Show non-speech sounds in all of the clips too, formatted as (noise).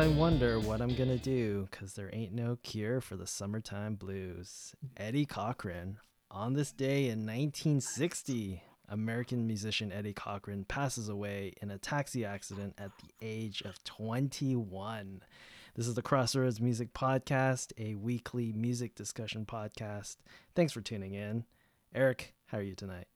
I wonder what I'm gonna do, cause there ain't no cure for the summertime blues. Eddie Cochran. On this day in 1960, American musician Eddie Cochran passes away in a taxi accident at the age of 21. This is the Crossroads Music Podcast, a weekly music discussion podcast. Thanks for tuning in. Eric, how are you tonight?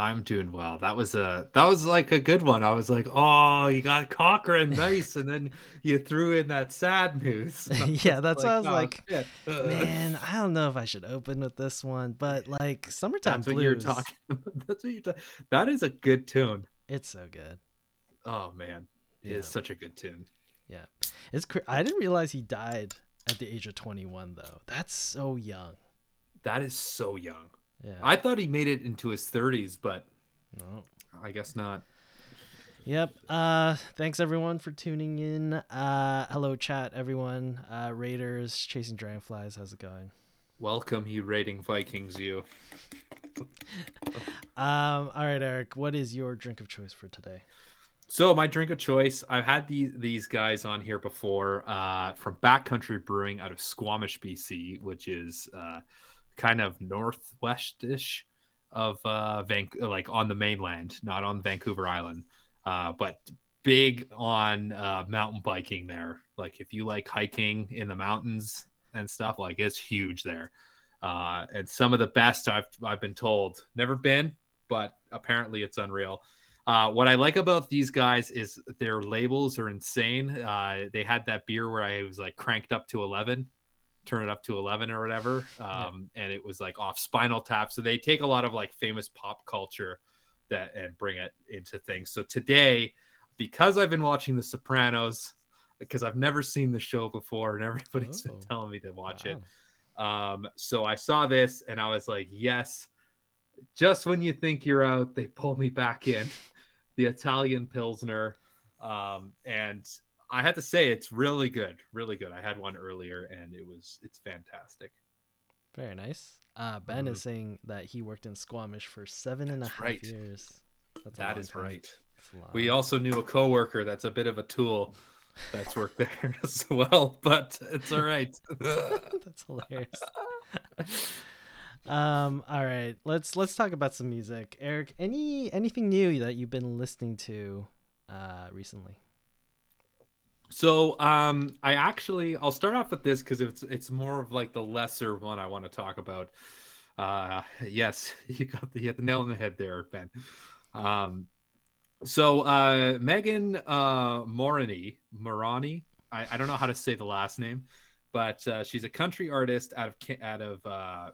I'm doing well. That was a that was like a good one. I was like, oh, you got Cochran, nice, and then you threw in that sad news. (laughs) yeah, that's like, why I was oh, like, man, (laughs) I don't know if I should open with this one, but like summertime that's blues. What you're talking. (laughs) that's what you're talking. That is a good tune. It's so good. Oh man, it yeah. is such a good tune. Yeah, it's. Cr- I didn't realize he died at the age of 21 though. That's so young. That is so young. Yeah. I thought he made it into his 30s, but no. I guess not. Yep. Uh thanks everyone for tuning in. Uh hello chat everyone. Uh Raiders chasing dragonflies, how's it going? Welcome you raiding Vikings you. (laughs) um all right Eric, what is your drink of choice for today? So my drink of choice, I've had these these guys on here before uh from Backcountry Brewing out of Squamish, BC, which is uh kind of northwestish of uh Van- like on the mainland, not on Vancouver Island. Uh, but big on uh, mountain biking there. Like if you like hiking in the mountains and stuff, like it's huge there. Uh, and some of the best I've I've been told. Never been, but apparently it's unreal. Uh, what I like about these guys is their labels are insane. Uh, they had that beer where I was like cranked up to eleven, turn it up to 11 or whatever um, yeah. and it was like off spinal tap so they take a lot of like famous pop culture that and bring it into things so today because i've been watching the sopranos because i've never seen the show before and everybody's oh. been telling me to watch wow. it um, so i saw this and i was like yes just when you think you're out they pull me back in (laughs) the italian pilsner um, and I had to say it's really good, really good. I had one earlier and it was it's fantastic. Very nice. Uh, ben mm-hmm. is saying that he worked in Squamish for seven and that's a half right. years. That's that is right. We also knew a coworker that's a bit of a tool that's worked there (laughs) as well, but it's all right. (laughs) that's hilarious. (laughs) um all right let's let's talk about some music eric any anything new that you've been listening to uh recently so um I actually I'll start off with this because it's it's more of like the lesser one I want to talk about. Uh yes, (laughs) you got the, you the nail on the head there, Ben. Um so uh Megan uh Moroney, Morani, I, I don't know how to say the last name, but uh, she's a country artist out of out of uh,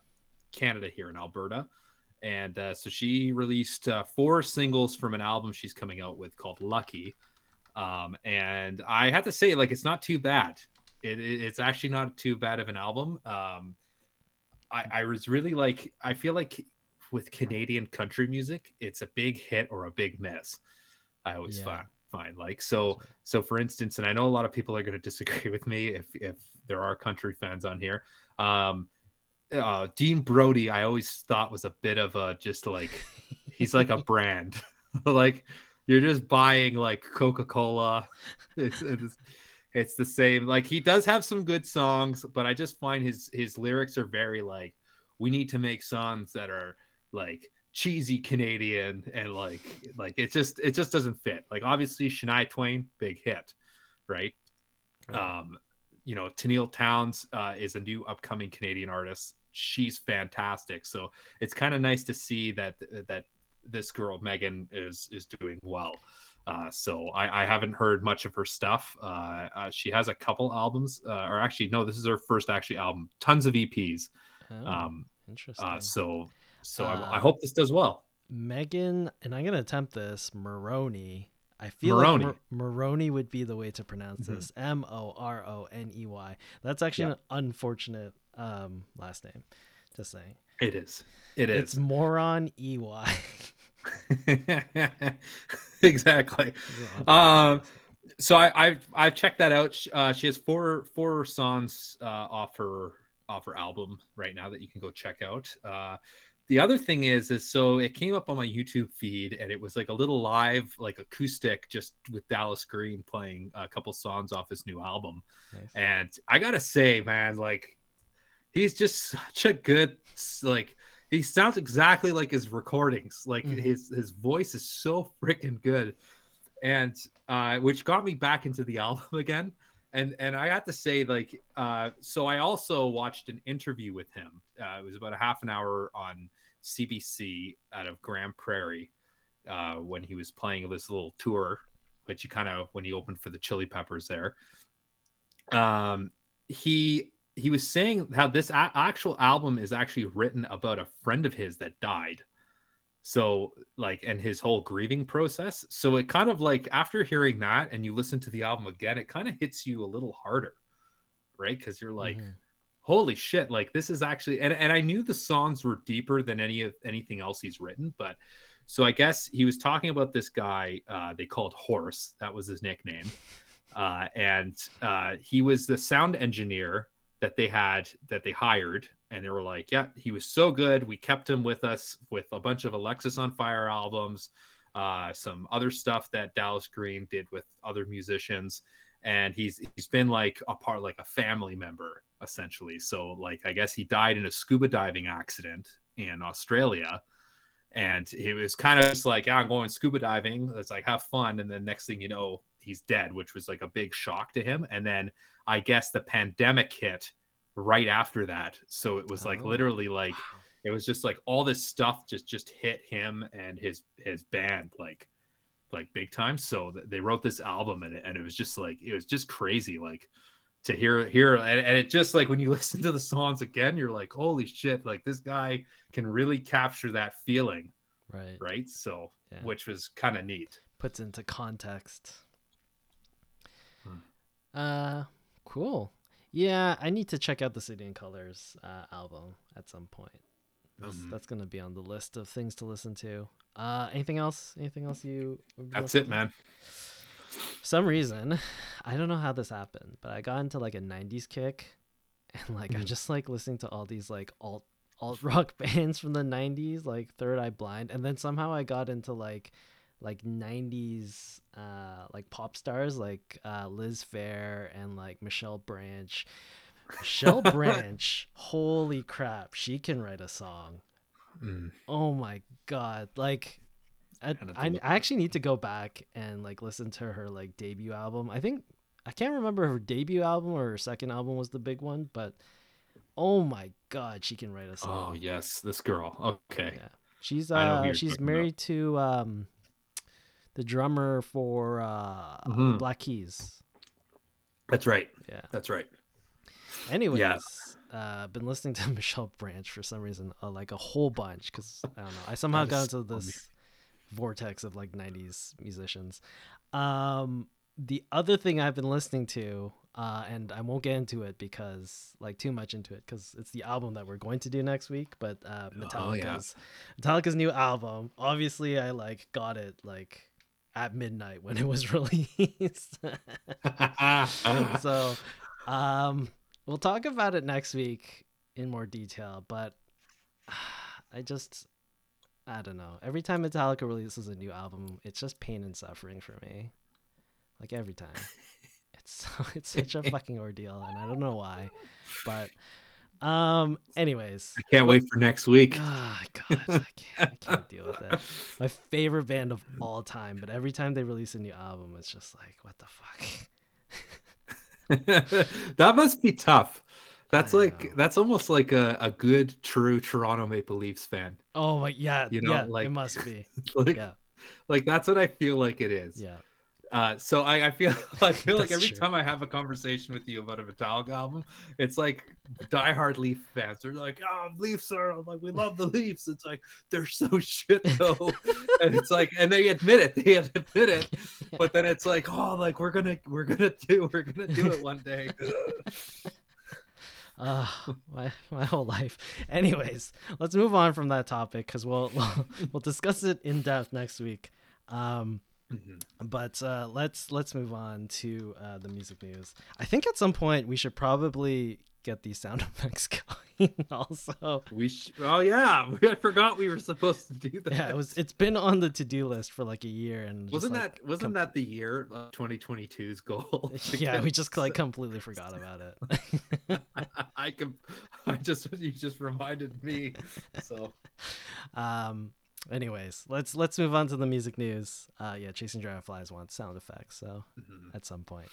Canada here in Alberta. And uh, so she released uh, four singles from an album she's coming out with called Lucky. Um, and I have to say, like, it's not too bad. It, it, it's actually not too bad of an album. Um, I, I was really like, I feel like with Canadian country music, it's a big hit or a big miss. I always yeah. find find like so so for instance and i know a lot of people are going to disagree (laughs) with me if if there are country fans on here um uh dean brody i always thought was a bit of a just like he's like a (laughs) brand (laughs) like you're just buying like Coca-Cola. It's, it's it's the same. Like he does have some good songs, but I just find his his lyrics are very like we need to make songs that are like cheesy Canadian and like like it just it just doesn't fit. Like obviously Shania Twain, big hit, right? Um, you know, Tenille Townes uh, is a new upcoming Canadian artist. She's fantastic. So it's kind of nice to see that that this girl Megan is is doing well. Uh, so I, I, haven't heard much of her stuff. Uh, uh, she has a couple albums, uh, or actually, no, this is her first actually album. Tons of EPs. Oh, um, uh, interesting. so so I, I, uh, hope this does well. Megan, and I'm gonna attempt this. Moroni. I feel Moroni. like Mar- Moroni would be the way to pronounce mm-hmm. this. M O R O N E Y. That's actually yeah. an unfortunate um, last name. Just saying. It is. It is. It's moron E Y. (laughs) (laughs) exactly. Um, so I, I've I've checked that out. Uh, she has four four songs uh, off her off her album right now that you can go check out. Uh, the other thing is is so it came up on my youtube feed and it was like a little live like acoustic just with dallas green playing a couple songs off his new album Nice. and i gotta say man like he's just such a good like he sounds exactly like his recordings. Like Mhm. his his voice is so freaking good. And uh which got me back into the (laughs) album again. And and i have to say like uh so i also watched an interview with him. Uh, it was about a half an hour on cbc out of grande prairie uh when he was playing this little tour which he kind of when he opened for the chili peppers there. Um he he was saying how this a- actual album is actually written about a friend of his that died. So like and his whole grieving process. So it kind of like after hearing that and you listen to the album again it kind of hits you a little harder right? Because you're like Mhm. holy shit like this is actually and, and i knew the songs were deeper than any of anything else he's written but so i guess he was talking about this guy uh they called horse that was his nickname uh and uh he was the sound engineer that they had that they hired and they were like yeah he was so good. We kept him with us with a bunch of alexisonfire albums uh some other stuff that dallas green did with other musicians. And he's he's been like a part like a family member essentially. So like i guess he died in a scuba diving accident in australia. And it was kind of just like yeah, i'm going scuba diving. It's like have fun. And then next thing you know he's dead which was like a big shock to him and then i guess the pandemic hit right after that so it was like Oh. literally like it was just like all this stuff just just hit him and his his band like like big time so they wrote this album and it, and it was just like it was just crazy like to hear hear and, and it just like when you (laughs) listen to the songs again you're like holy shit like this guy can really capture that feeling Right. right so Yeah. which was kind of neat Puts into context. Uh, cool. Yeah, I need to check out the City and Colors uh, album at some point. That's, Mhm. that's gonna be on the list of things to listen to. Uh, anything else? Anything else you? that's it to? man For some reason, I don't know how this happened, but I got into like a '90s kick, and like I Mhm. just like listening to all these like alt alt (laughs) rock bands from the '90s, like Third Eye Blind, and then somehow I got into like like '90s uh like pop stars like uh Liz Phair and like Michelle Branch. Michelle (laughs) Branch, holy crap, she can write a song. Mm. Oh my god! Like, I, I, I actually need to go back and like listen to her like debut album. I think I can't remember her debut album or her second album was the big one, but oh my god, she can write a song. oh yes this girl okay Yeah. She's I know who uh she's talking about. married to um the drummer for uh Mhm. Black Keys. that's right Yeah. that's right Anyways, uh, been listening to (laughs) Michelle Branch for some reason, uh, like a whole bunch, because I don't know. I somehow got into this vortex of like '90s musicians. Um, the other thing I've been listening to, uh, and I won't get into it because like too much into it, because it's the album that we're going to do next week. But uh, Oh, yeah. Metallica's Metallica's new album. Obviously, I like got it like at midnight when it was (laughs) released. (laughs) so um we'll talk about it next week in more detail but i just i don't know. Every time metallica releases a new album it's just pain and suffering for me. Like every time. (laughs) It's so it's such a fucking ordeal and i don't know why but um anyways i can't wait for next week ah god I can't, I can't (laughs) deal with it my favorite band of all time but every time they release a new album it's just like what the fuck (laughs) that must be tough. That's I like know. that's almost like a, a good true Toronto Maple Leafs fan. Oh my yeah, You know, yeah, like- it must be. (laughs) like Yeah, like that's what I feel like it is. yeah. Uh, so I, I feel (laughs) I feel like every true. time I have a conversation with you about a Metallica album, it's like diehard Leaf fans. They're like, "Oh, Leafs are I'm like we love the (laughs) Leafs." It's like they're so (laughs) shit though, and it's like, and they admit it. They admit it, but then it's like, oh, like we're gonna we're gonna do we're gonna do it one day. Uh, my my whole life. Anyways, let's move on from that topic because we'll, we'll we'll discuss it in depth next week. Um, Mhm. but uh, let's let's move on to uh, the music news. I think at some point we should probably get these sound (laughs) effects going. (laughs) also, We sh- oh yeah, (laughs) I forgot we were supposed to do that. yeah, it was. It's been on the to do list for like a year, and wasn't like, that wasn't com- that the year of 2022's goal? yeah, we just like completely forgot about it. I can I just you just reminded me. So um. Anyways, let's let's move on to the music news. Uh, yeah, Chasing Dragonflies wants sound effects, so mhm. at some point.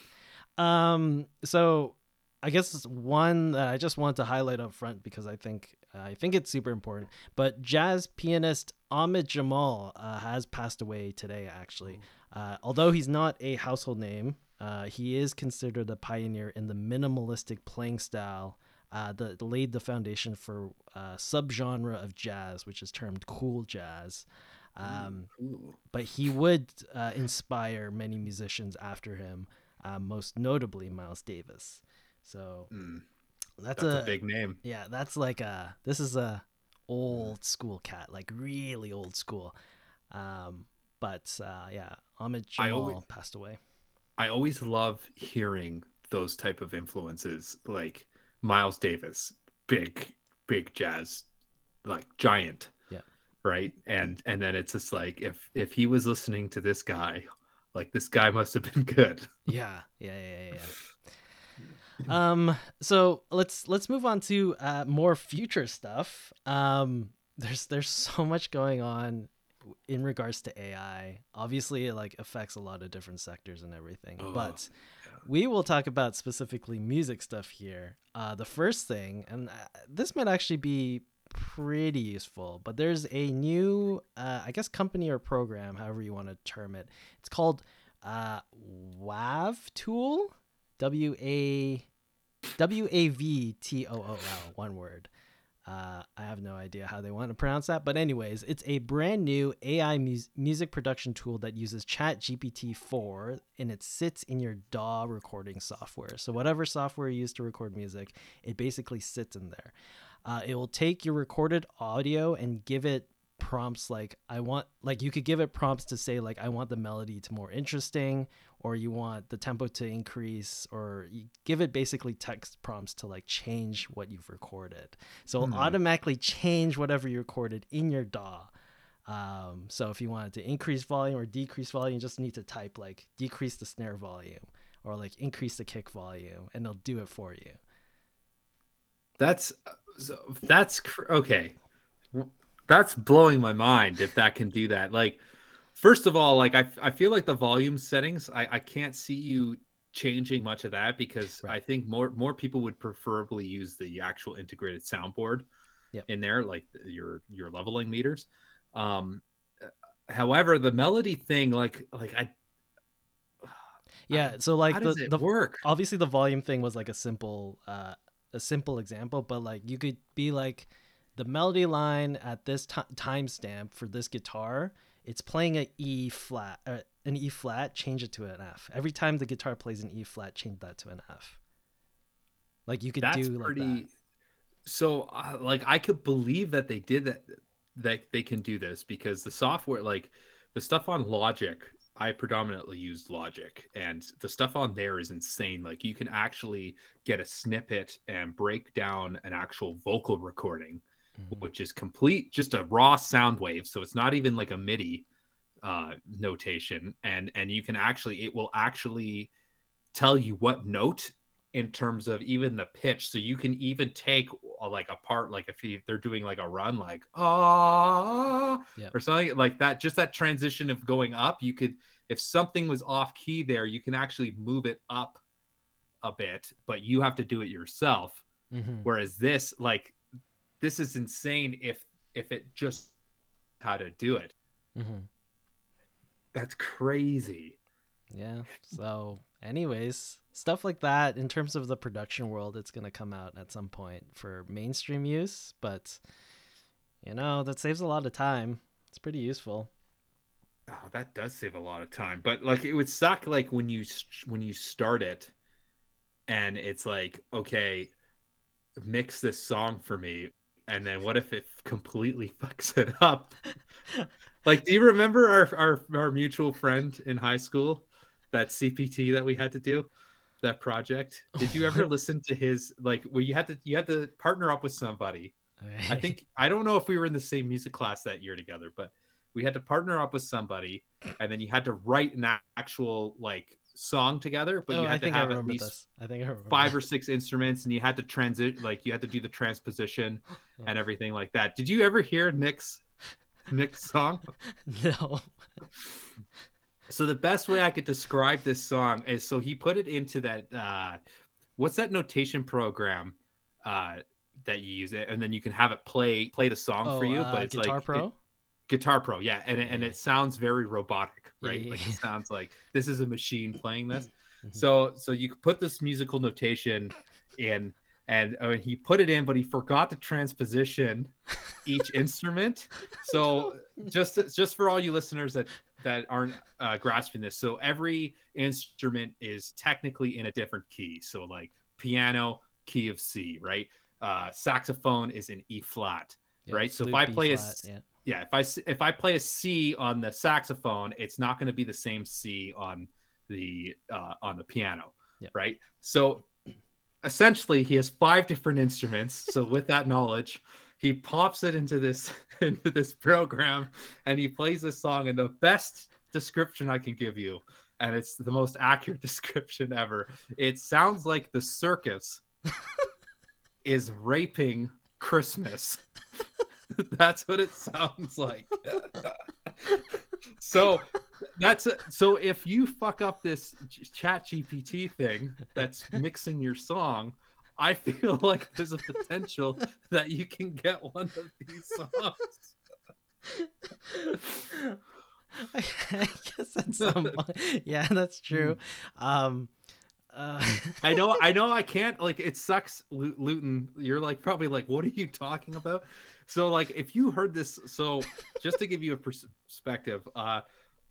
Um, so I guess one that I just want to highlight up front because I think I think it's super important. But jazz pianist Ahmad Jamal uh, has passed away today. Actually, uh, although he's not a household name, uh, he is considered a pioneer in the minimalistic playing style. Uh, that laid the foundation for uh, subgenre of jazz, which is termed cool jazz. Um, Ooh. but he would uh, inspire many musicians after him, uh, most notably Miles Davis. So Mm, that's, that's a, a big name. yeah, that's like a this is a old school cat, like really old school. Um, but uh, yeah, Ahmad Jamal always- passed away. I always love hearing those type of influences, like Miles Davis, big, big jazz, like giant. Yeah. Right. And and then it's just like if if he was listening to this guy, like this guy must have been good. (laughs) Yeah, yeah, yeah, yeah. yeah. um, so let's let's move on to uh, more future stuff. Um, there's there's so much going on in regards to AI. Obviously, it like affects a lot of different sectors and everything. Oh, but. We will talk about specifically music stuff here. Uh, the first thing, and uh, this might actually be pretty useful, but there's a new, uh, I guess, company or program, however you want to term it. It's called uh, WAV Tool, W A W A V T O O L, one word. Uh, I have no idea how they want to pronounce that, but anyways, it's a brand new AI mus- music production tool that uses ChatGPT 4 and it sits in your DAW recording software. So whatever software you use to record music, it basically sits in there. Uh, it will take your recorded audio and give it prompts like I want like you could give it prompts to say like I want the melody to more interesting or you want the tempo to increase or you give it basically text prompts to like change what you've recorded. So it'll Hmm. automatically change whatever you recorded in your DAW. Um, so if you wanted to increase volume or decrease volume, you just need to type like decrease the snare volume or like increase the kick volume and it'll do it for you. That's so that's cr- okay. That's blowing my mind if that can do that. Like, first of all, like I, I feel like the volume settings, I, I can't see you changing much of that because Right. I think more more people would preferably use the actual integrated soundboard Yep. in there, like your your leveling meters. Um, however, the melody thing, like like I, Yeah, so like how the, the work? obviously the volume thing was like a simple uh a simple example but like you could be like the melody line at this ti timestamp for this guitar it's playing an e flat uh, an e flat change it to an f. Every time the guitar plays an e flat change that to an f. Like you could that's do like pretty that. So uh, like i could believe that they did that that they can do this because the software like the stuff on logic i predominantly used logic and the stuff on there is insane. Like you can actually get a snippet and break down an actual vocal recording Mhm. which is complete just a raw sound wave. So it's not even like a midi uh notation. And and you can actually it will actually tell you what note in terms of even the pitch. So you can even take uh, like a part like if you, they're doing like a run like ah or something like that just that transition of going up you could if something was off key there you can actually move it up a bit but you have to do it yourself. Mhm. whereas this like this is insane if if it just how to do it. Mhm. that's crazy. Yeah so anyways stuff like that in terms of the production world it's going to come out at some point for mainstream use but you know that saves a lot of time. It's pretty useful. Oh that does save a lot of time but like it would suck like when you when you start it and it's like okay mix this song for me and then what if it completely (laughs) fucks it up like do you remember our our, our mutual friend in high school that cpt that we had to do that project? Did you ever (laughs) listen to his like Well, you had to you had to partner up with somebody? I (laughs) think I don't know if we were in the same music class that year together, but we had to partner up with somebody, and then you had to write an actual like song together, but Oh, you I had to I have at least this. I think I remember five or six instruments, and you had to transit like you had to do the transposition (gasps) and everything like that. Did you ever hear Nick's Nick's song? (laughs) no. So the best way I could describe this song is so he put it into that uh what's that notation program uh that you use it and then you can have it play play the song Oh, for you, uh, but it's Guitar like Pro. it- Guitar Pro, yeah, and it, and it sounds very robotic, right? yeah, Like it sounds like this is a machine playing this. Mhm. So so you put this musical notation in and uh, he put it in but he forgot to transposition each (laughs) instrument. So just just for all you listeners that that aren't uh, grasping this, so every instrument is technically in a different key. So like piano, key of C, right? Uh, saxophone is in E flat. Yeah, right, so if I play a flat, s- yeah. If I if I play a C on the saxophone, it's not going to be the same C on the uh, on the piano, Yeah. right? So essentially, he has five different instruments. So with that knowledge, he pops it into this (laughs) into this program, and he plays this song. And the best description I can give you, and it's the most accurate (laughs) description ever. It sounds like the circus (laughs) is raping Christmas. (laughs) That's what it sounds like. (laughs) so that's so if you fuck up this chat gpt thing that's mixing your song i feel (laughs) like there's a potential that you can get one of these songs I, guess at some yeah, that's true. Hmm. Um, uh, i know i know i can't like it sucks Lu- luton you're like probably like what are you talking about so like if you heard this so just to give you a pers- perspective uh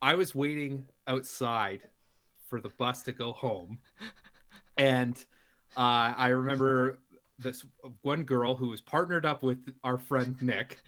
i was waiting outside for the bus to go home. And uh i remember this one girl who was partnered up with our friend nick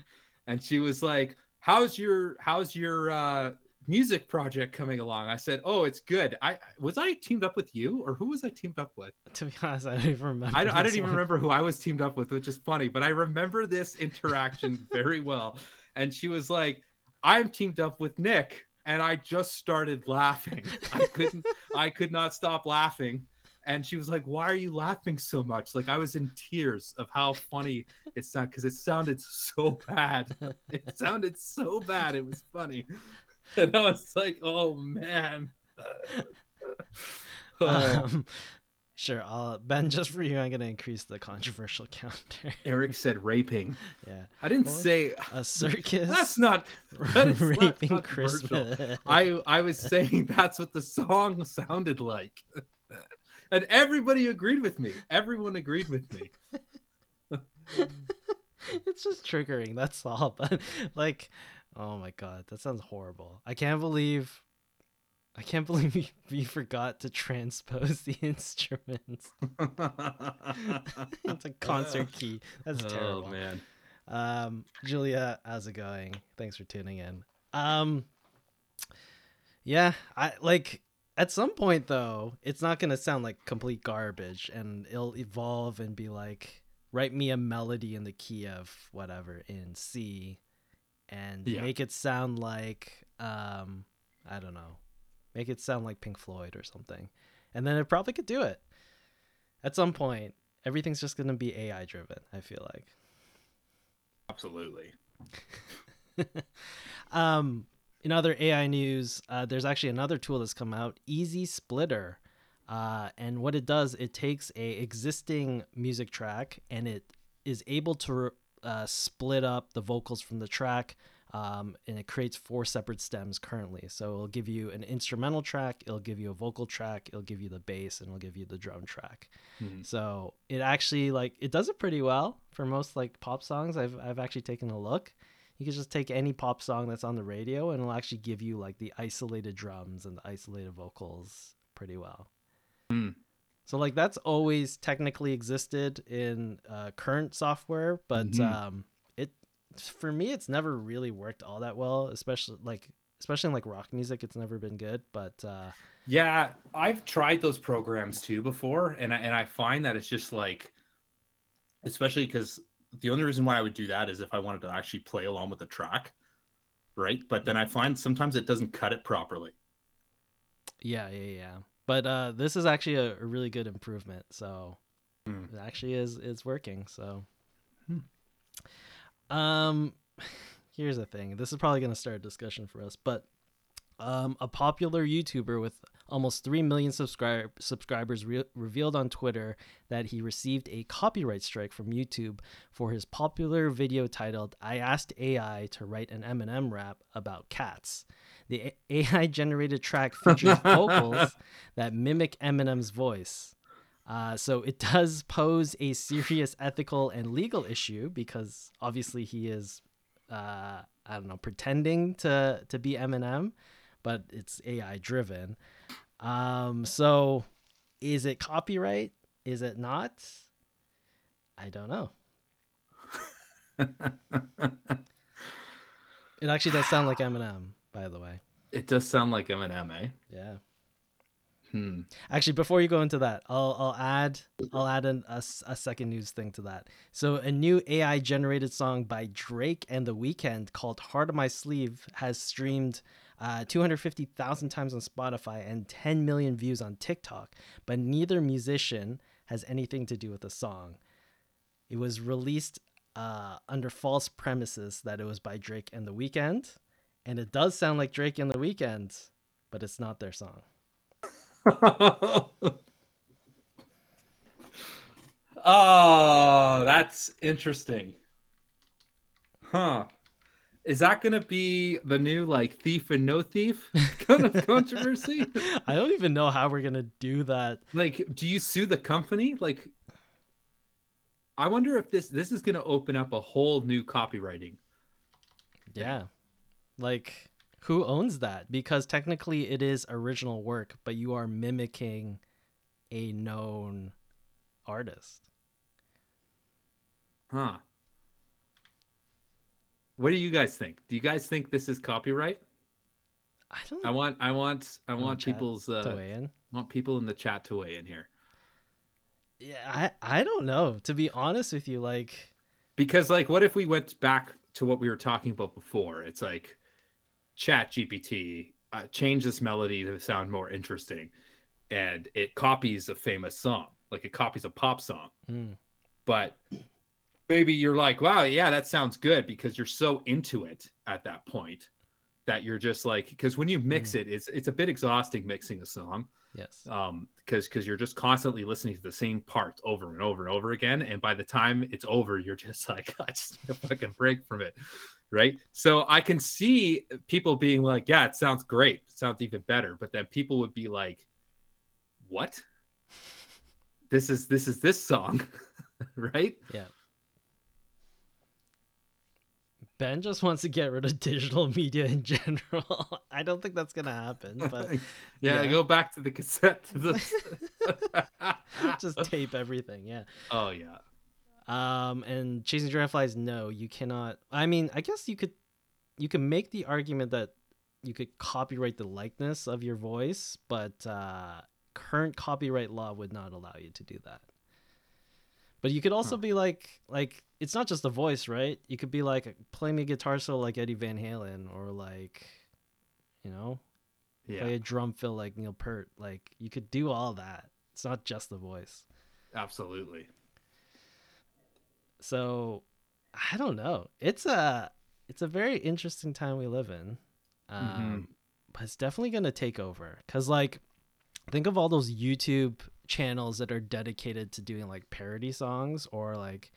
and she was like how's your how's your uh music project coming along i said oh it's good i was i teamed up with you or who was i teamed up with (laughs) to be honest, I don't even remember. I, don't- I this don't even one. remember who I was teamed up with, which is funny, but I remember this interaction very well. And she was like, I'm teamed up with Nick. And I just started laughing. I couldn't, I could not stop laughing. And she was like, Why are you laughing so much? Like I was in tears of how funny it sounded because it sounded so bad. It sounded so bad. It was funny. (laughs) And I was like, Oh man. (laughs) Oh. Um, sure, I'll, Ben. Just for you, I'm gonna increase the controversial (laughs) counter. Eric said raping. yeah, I didn't What? say a circus. That's not. That is raping controversial. Christmas. I I was saying that's what the song sounded like, and everybody agreed with me. Everyone agreed with me. it's just triggering. That's all. But like, oh my god, that sounds horrible. I can't believe. I can't (laughs) believe we, we forgot to transpose the (laughs) instruments it's a concert (laughs) key. That's terrible. Oh man. Um, Julia, how's it going? Thanks for tuning in. Um, yeah, I like at some point though, it's not gonna sound like complete garbage, and it'll evolve and be like, write me a melody in the key of whatever in C, and Yeah. make it sound like, um, I don't know, make it sound like Pink Floyd or something, and then it probably could do it. At some point, everything's just gonna be AI driven. I feel like. Absolutely. (laughs) um, in other AI news, uh, there's actually another tool that's come out, Easy Splitter. Uh, and what it does, it takes a existing music track and it is able to uh, split up the vocals from the track. Um, and it creates four separate stems currently. So it'll give you an instrumental track, it'll give you a vocal track, it'll give you the bass, and it'll give you the drum track. Mhm. So it actually like it does it pretty well for most like pop songs. I've I've actually taken a look. You can just take any pop song that's on the radio and it'll actually give you like the isolated drums and the isolated vocals pretty well. Hmm. So like that's always technically existed in uh, current software, but Mhm. um, it for me it's never really worked all that well, especially like especially in like rock music. It's never been good, but uh, Yeah, I've tried those programs too before, and I, and I find that it's just like, especially because the only reason why I would do that is if I wanted to actually play along with the track, right? But then I find sometimes it doesn't cut it properly. Yeah, yeah, yeah. But uh, this is actually a, a really good improvement. So Hmm. it actually is is working. So, Hmm. um, (laughs) here's the thing. This is probably gonna start a discussion for us, but um, a popular YouTuber with almost three million subscribe subscribers re- revealed on Twitter that he received a copyright strike from YouTube for his popular video titled "I asked AI to write an Eminem rap about cats." The AI (laughs) generated track features (laughs) vocals that mimic Eminem's voice. Uh, so it does pose a serious ethical and legal issue because obviously he is, uh, I don't know, pretending to to be Eminem, but it's AI driven. Um, so is it copyright? Is it not? I don't know. (laughs) It actually does sound like Eminem, by the way. it does sound like Eminem, eh? Yeah. Hmm. Actually, before you go into that, I'll I'll add I'll add an, a, a second news thing to that. So a new AI generated song by Drake and The Weeknd called "Heart of My Sleeve" has streamed uh, 250,000 times on Spotify and 10 million views on TikTok. But neither musician has anything to do with the song. It was released uh, under false premises that it was by Drake and The Weeknd, and it does sound like Drake and The Weeknd, but it's not their song. (laughs) oh, that's interesting. Huh. Is that going to be the new like thief and no thief (laughs) kind of (laughs) controversy? I don't even know how we're gonna do that. like, do you sue the company? Like, I wonder if this this is going to open up a whole new copywriting. Yeah. Like who owns that? Because technically it is original work, but you are mimicking a known artist. Huh. What do you guys think? Do you guys think this is copyright? I don't I want I want I want people's to uh want people in the chat to weigh in here. Yeah, I, I don't know. To be honest with you, like Because like what if we went back to what we were talking about before? It's like chat GPT, uh, change this melody to sound more interesting. And it copies a famous song, like it copies a pop song. mm, But maybe you're like, wow, yeah, that sounds good because you're so into it at that point that you're just like, because when you mix it, it's it's a bit exhausting mixing a song yes. um because because you're just constantly listening to the same parts over and over and over again and by the time it's over you're just (laughs) like i just need a fucking break from it right? So i can see people being like yeah it sounds great. It sounds even better but then people would be like what? This is this is this song (laughs) right Ben just wants to get rid of digital media in general. (laughs) I don't think that's gonna happen, but (laughs) yeah, Yeah. go back to the cassette (laughs) just tape everything, yeah. oh yeah Um, and chasing dragonflies, no, you cannot. I mean, I guess you could, you could make the argument that you could copyright the likeness of your voice, but uh, current copyright law would not allow you to do that. But you could also Huh. be like, like it's not just a voice, right? You could be like, play me a guitar solo like Eddie Van Halen, or like, you know, yeah play a drum fill like Neil Peart. Like you could do all that. It's not just the voice. absolutely so i don't know it's a it's a very interesting time we live in um Mhm. but it's definitely gonna take over because like think of all those youtube channels that are dedicated to doing like parody songs or like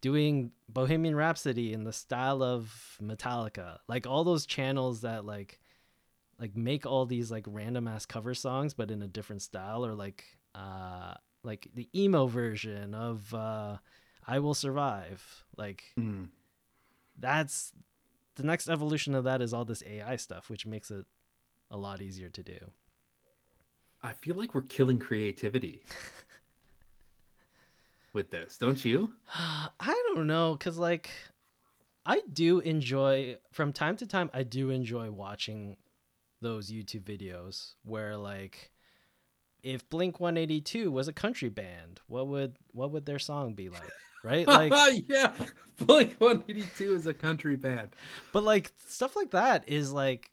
doing bohemian rhapsody in the style of metallica like all those channels that like like make all these like random ass cover songs but in a different style or like uh like the emo version of uh I will survive. Like Mm. that's the next evolution of that is all this AI stuff, which makes it a lot easier to do. I feel like we're killing creativity with this, don't you? I don't know, cause like I do enjoy from time to time. I do enjoy watching those YouTube videos where like if Blink 182 was a country band, what would what would their song be like? Right? (laughs) Like yeah, Blink 182 is a country band. but like stuff like that is like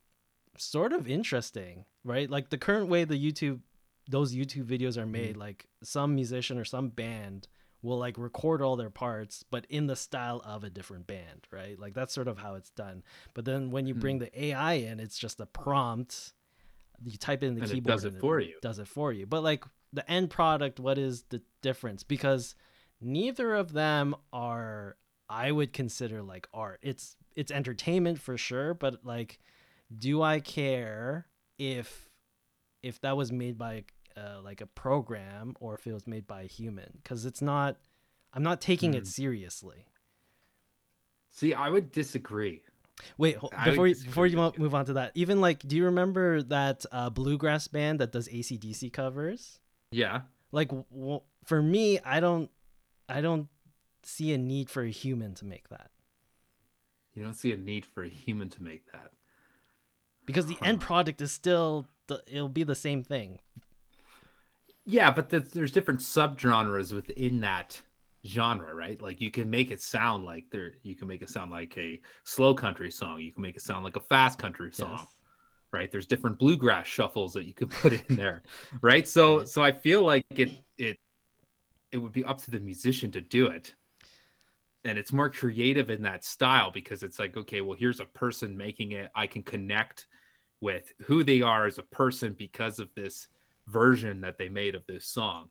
sort of interesting, right? Like the current way the YouTube those YouTube videos are made, mm-hmm. like some musician or some band will like record all their parts, but in the style of a different band, right? Like that's sort of how it's done. But then when you bring mm-hmm. the AI in, it's just a prompt. You type it in the And it keyboard does it for you. Does it for you. But like the end product, what is the difference? Because neither of them are I would consider like art. It's it's entertainment for sure, but like do I care if if that was made by uh, like a program or if it was made by a human? Cuz it's not I'm not taking Hmm. it seriously. See, I would disagree. Wait, ho- I would before you, before you move on to that, even like, do you remember that uh, bluegrass band that does ACDC covers? Yeah. Like, w- w- for me, I don't, I don't see a need for a human to make that You don't see a need for a human to make that. Because the end product is still, the, it'll be the same thing. Yeah, but there's, there's different subgenres within that genre, right? Like you can make it sound like there you can make it sound like a slow country song, you can make it sound like a fast country song. Yes. Right? There's different bluegrass shuffles that you could put in there. (laughs) Right? So so I feel like it it it would be up to the musician to do it. And it's more creative in that style because it's like, okay, well, here's a person making it. I can connect with who they are as a person because of this version that they made of this song.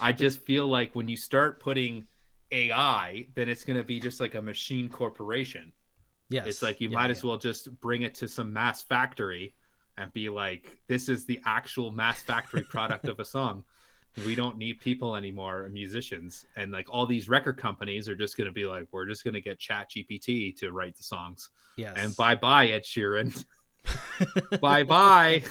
I just feel like when you start putting AI, then it's going to be just like a machine corporation. Yes. It's like you Yeah, might yeah. as well just bring it to some mass factory and be like, this is the actual mass factory product of a song. We don't need people anymore, musicians. And like all these record companies are just going to be like, we're just going to get Chat GPT to write the songs. Yes. And bye bye, Ed Sheeran. (laughs) bye bye.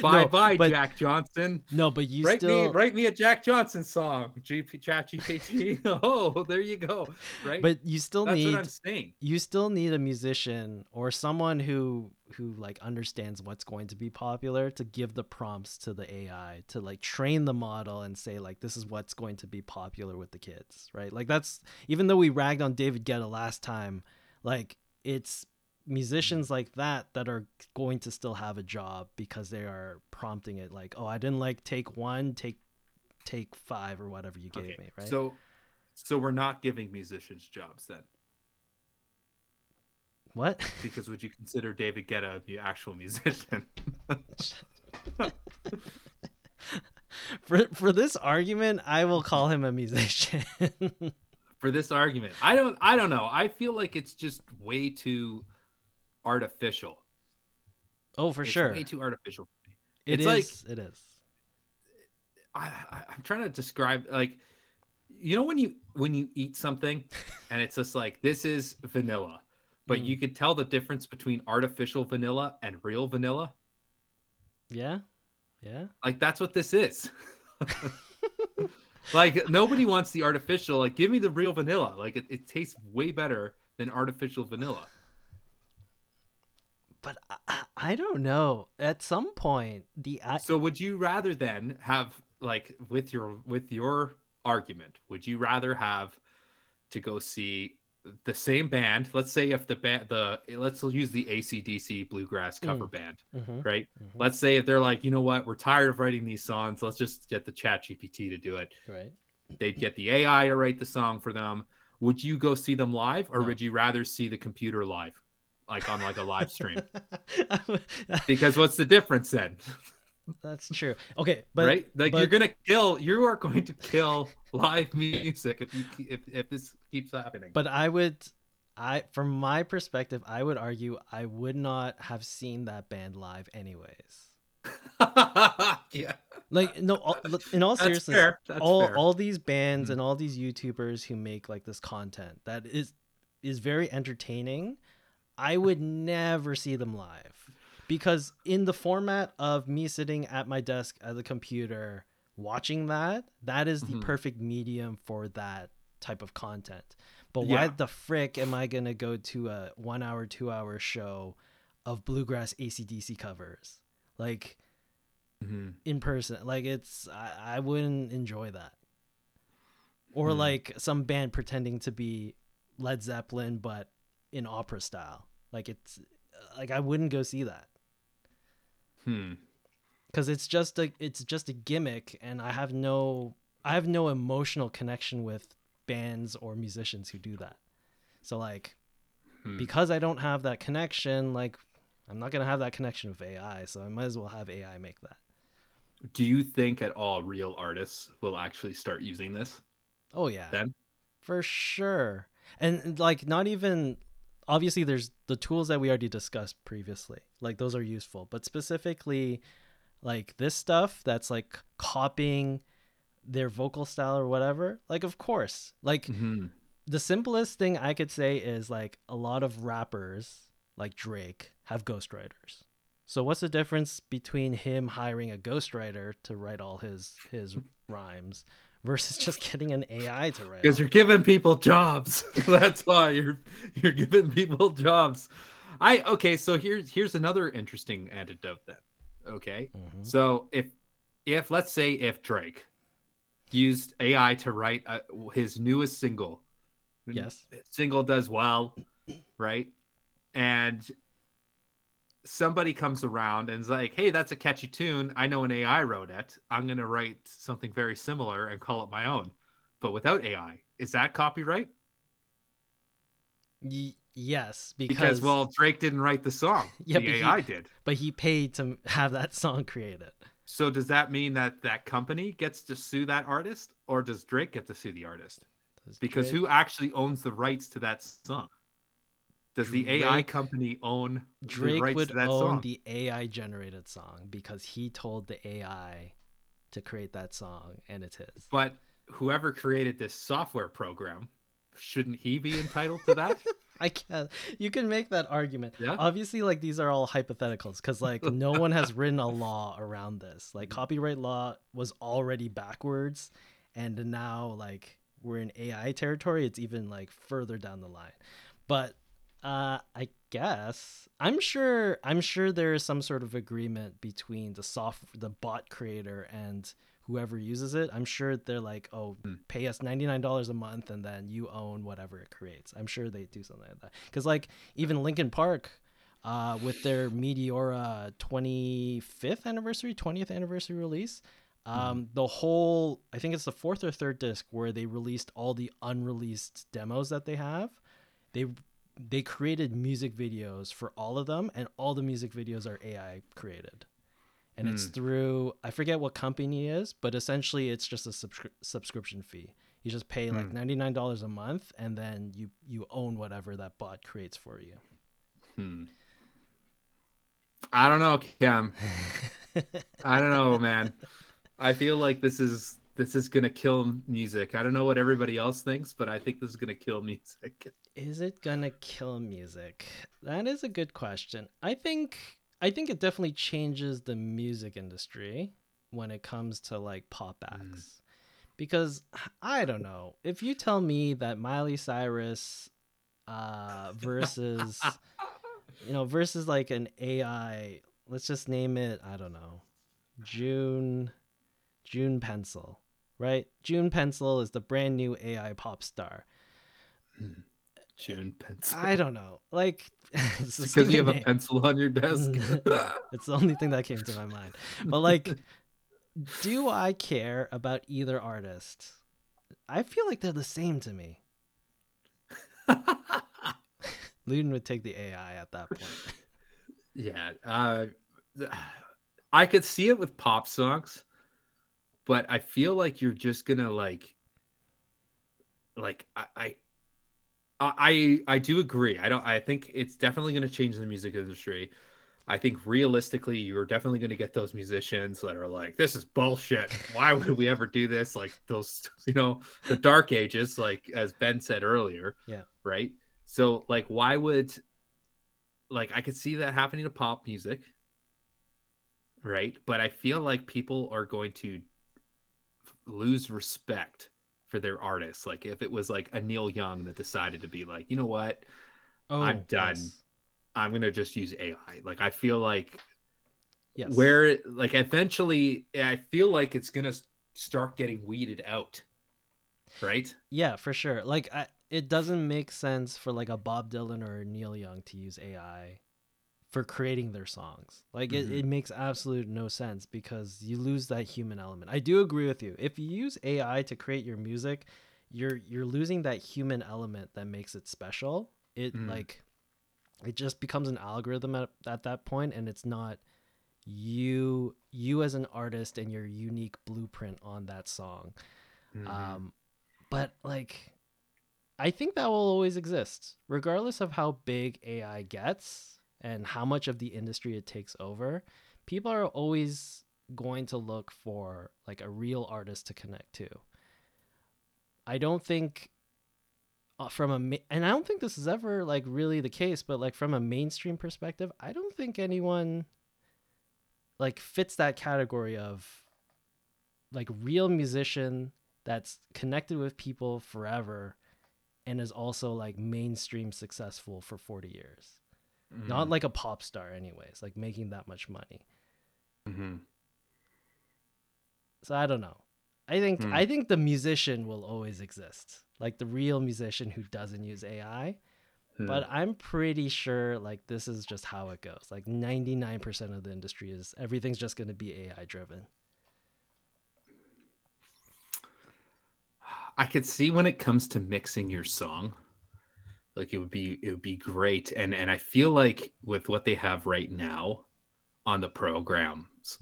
Bye No, bye, but- Jack Johnson. No, but you write still. me write me a Jack Johnson song. GP Chat GPT. (laughs) oh, there you go. Right. But you still That's need what I'm saying. you still need a musician or someone who who like understands what's going to be popular to give the prompts to the AI to like train the model and say like this is what's going to be popular with the kids, right? Like that's even though we ragged on David Guetta last time, like it's musicians like that that are going to still have a job because they are prompting it like, "Oh, I didn't like take 1, take take 5 or whatever you gave me," right? So so we're not giving musicians jobs then. what? Because would you (laughs) consider David Guetta the actual musician? (laughs) for for this argument, I will call him a musician. (laughs) For this argument. I don't I don't know. I feel like it's just way too artificial. oh, for It's sure. Way too artificial. It it's is. like- it is. I, I I'm trying to describe like you know when you when you eat something (laughs) and it's just like this is vanilla, but Mm. you could tell the difference between artificial vanilla and real vanilla. Yeah. Yeah. Like that's what this is. (laughs) like nobody wants the artificial. Like give me the real vanilla. Like it, it tastes way better than artificial vanilla. But I, I- don't know. At some point, the I, So would you rather then have like with your with your argument, would you rather have to go see the same band? Let's say if the band the let's use the ACDC bluegrass cover band, Mhm, right? mhm, Let's say if they're like, you know what, we're tired of writing these songs, let's just get the chat GPT to do it. right. They'd get the AI to write the song for them. Would you go see them live or No. would you rather see the computer live? Like on like a live stream. (laughs) Because what's the difference then? That's true. Okay, but right? Like you're gonna kill. You are going to kill live music if you if if this keeps happening. but I would I from my perspective, I would argue I would not have seen that band live anyways. (laughs) yeah, Like no, all, in all that's seriousness, fair. That's all fair. all these bands Mhm. and all these YouTubers who make like this content that is is very entertaining. I would never see them live because in the format of me sitting at my desk at the computer watching that, that is the Mhm. perfect medium for that type of content. But why Yeah. the frick am I gonna go to a one hour, two hour show of bluegrass ACDC covers. Like Mhm. in person. Like it's I, I wouldn't enjoy that. Or Hmm. like some band pretending to be Led Zeppelin but in opera style. Like it's like I wouldn't go see that Hmm. cuz it's just a it's just a gimmick and I have no I have no emotional connection with bands or musicians who do that. So like Hmm. because I don't have that connection like I'm not going to have that connection with AI, so I might as well have AI make that. Do you think at all real artists will actually start using this Oh yeah. then? For sure. And like not even obviously there's the tools that we already discussed previously. Like those are useful, but specifically like this stuff that's like copying their vocal style or whatever. Like of course. Like Mhm. the simplest thing I could say is like a lot of rappers like Drake have ghostwriters. So what's the difference between him hiring a ghostwriter to write all his his (laughs) rhymes versus just getting an AI to write? Because you're giving people jobs. (laughs) That's why you're you're giving people jobs. I okay, so here's here's another interesting antidote then. Okay. Mhm. So if if let's say if Drake used AI to write uh his newest single, Yes. single does well, right? And somebody comes around and is like, "Hey, that's a catchy tune. I know an AI wrote it. I'm gonna write something very similar and call it my own, but without AI. Is that copyright? Y- yes, Because, because, well, Drake didn't write the song. (laughs) Yeah, the but he- AI did. but he paid to have that song created. So does that mean that that company gets to sue that artist, or does Drake get to sue the artist? Does Because Drake- who actually owns the rights to that song? Does the AI company own the Drake would to that own song? the AI generated song because he told the AI to create that song and it's his. But whoever created this software program, shouldn't he be entitled to that? (laughs) I can't. You can make that argument. Yeah. Obviously, like these are all hypotheticals because like no (laughs) one has written a law around this. Like copyright law was already backwards, and now like we're in AI territory. It's even like further down the line. But uh, I guess I'm sure I'm sure there is some sort of agreement between the soft the bot creator and whoever uses it. I'm sure they're like, oh, Hmm. pay us ninety nine dollars a month, and then you own whatever it creates. I'm sure they do something like that. Because like even Linkin Park, uh, with their Meteora 25th anniversary, 20th anniversary release. Um, the whole, I think it's the fourth or third disc where they released all the unreleased demos that they have. They they created music videos for all of them, and all the music videos are AI created. And it's Hmm. through I forget what company it is, but essentially it's just a subscri- subscription fee. You just pay like Hmm. ninety nine dollars a month, and then you you own whatever that bot creates for you. Hmm. I don't know, Cam. (laughs) I don't know, man. I feel like this is this is gonna kill music. I don't know what everybody else thinks, but I think this is gonna kill (laughs) music. Is it gonna kill music? That is a good question. I think I think it definitely changes the music industry when it comes to like pop Mm. acts. Because I don't know. If you tell me that Miley Cyrus uh (laughs) versus you know versus like an AI, let's just name it, I don't know. June June Pencil, right? June Pencil is the brand new AI pop star. June pencil. I don't know. Like, (laughs) because you have stupid a pencil on your desk. (laughs) it's the only thing that came to my mind. But like, (laughs) do I care about either artist? I feel like they're the same to me. Luden would take the AI at that point. yeah. Uh, I could see it with pop songs, but I feel like you're just gonna like, like I, I, I, I do agree. I don't. I think it's definitely gonna change the music industry. I think realistically, you're definitely going to get those musicians that are like, "This is bullshit. Why (laughs) would we ever do this?" Like those, (laughs) you know, the dark ages, like as Ben said earlier. Yeah. Right. So, like, why would, like, I could see that happening to pop music. Right, but I feel like people are going to lose respect for their artists. Like, if it was like a Neil Young that decided to be like, you know what, Oh, I'm done. yes. I'm gonna just use AI. Like I feel like Yes. where like eventually I feel like it's gonna start getting weeded out. Right? Yeah, for sure. Like I, it doesn't make sense for like a Bob Dylan or Neil Young to use AI for creating their songs. Like Mhm. it, it makes absolute no sense because you lose that human element. I do agree with you. If you use AI to create your music, you're you're losing that human element that makes it special. It Mm. like it just becomes an algorithm at, at that point and it's not you you as an artist and your unique blueprint on that song. Mhm. Um, but like, I think that will always exist, regardless of how big AI gets and how much of the industry it takes over. People are always going to look for like a real artist to connect to. I don't think uh, from a ma- and I don't think this is ever like really the case, but like from a mainstream perspective, I don't think anyone like fits that category of like real musician that's connected with people forever and is also like mainstream successful for 40 years. Not Mhm. like a pop star anyways, like making that much money. Mhm. So I don't know. I think Hmm. I think the musician will always exist. Like the real musician who doesn't use AI. But I'm pretty sure like this is just how it goes. Like 99% of the industry is everything's just going to be AI driven. I could see when it comes to mixing your song, like it would be it would be great. And and I feel like with what they have right now on the programs,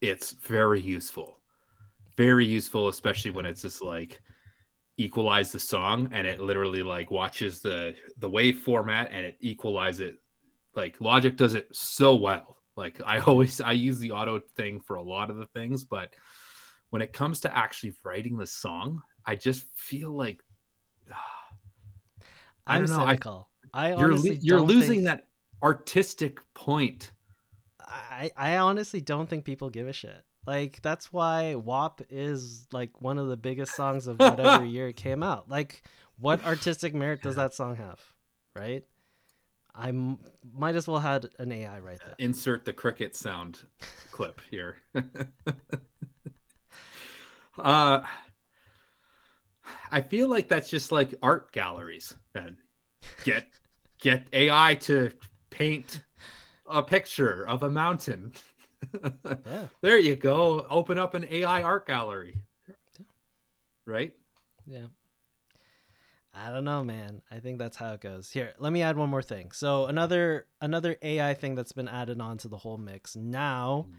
it's very useful. Very useful, especially when it's just like equalize the song and it literally like watches the the wave format and it equalize it. Like Logic does it so well. Like I (laughs) always I use the auto thing for a lot of the things, but when it comes to actually writing the song, I just feel like I I'm don't know. I, cynical. I, you're honestly lo- you're losing think- that artistic point. I, I honestly don't think people give a shit. Like that's why WAP is like one of the biggest songs of (laughs) whatever year it came out. Like what artistic merit does that song have? Right? I m- might as well had an AI write that. Insert the cricket sound clip here. (laughs) uh I feel like that's just like art galleries then. Get get AI to paint a picture of a mountain. (laughs) Yeah. there you go. Open up an AI art gallery. Right? Yeah. I don't know, man. I think that's how it goes. Here, let me add one more thing. So another another AI thing that's been added on to the whole mix. Now, Mm.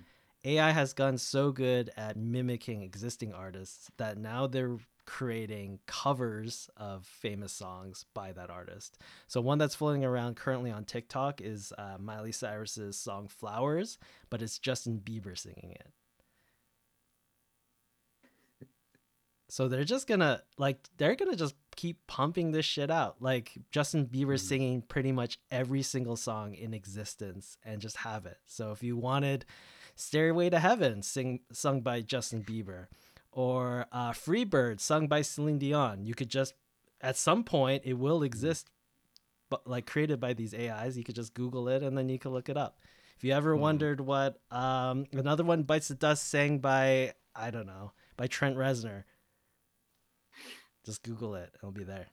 AI has gotten so good at mimicking existing artists that now they're creating covers of famous songs by that artist. So one that's floating around currently on TikTok is uh, Miley Cyrus's song "Flowers," but it's Justin Bieber singing it. So they're just gonna like they're gonna just keep pumping this shit out. Like Justin Bieber Mhm. singing pretty much every single song in existence and just have it. So if you wanted Stairway to Heaven sing sung by Justin Bieber or uh, Freebird sung by Celine Dion, you could just at some point it will exist but like created by these AIs. You could just Google it and then you can look it up. If you ever Hmm. wondered what um, another one bites the dust sang by I don't know by Trent Reznor, just Google it. It'll be there.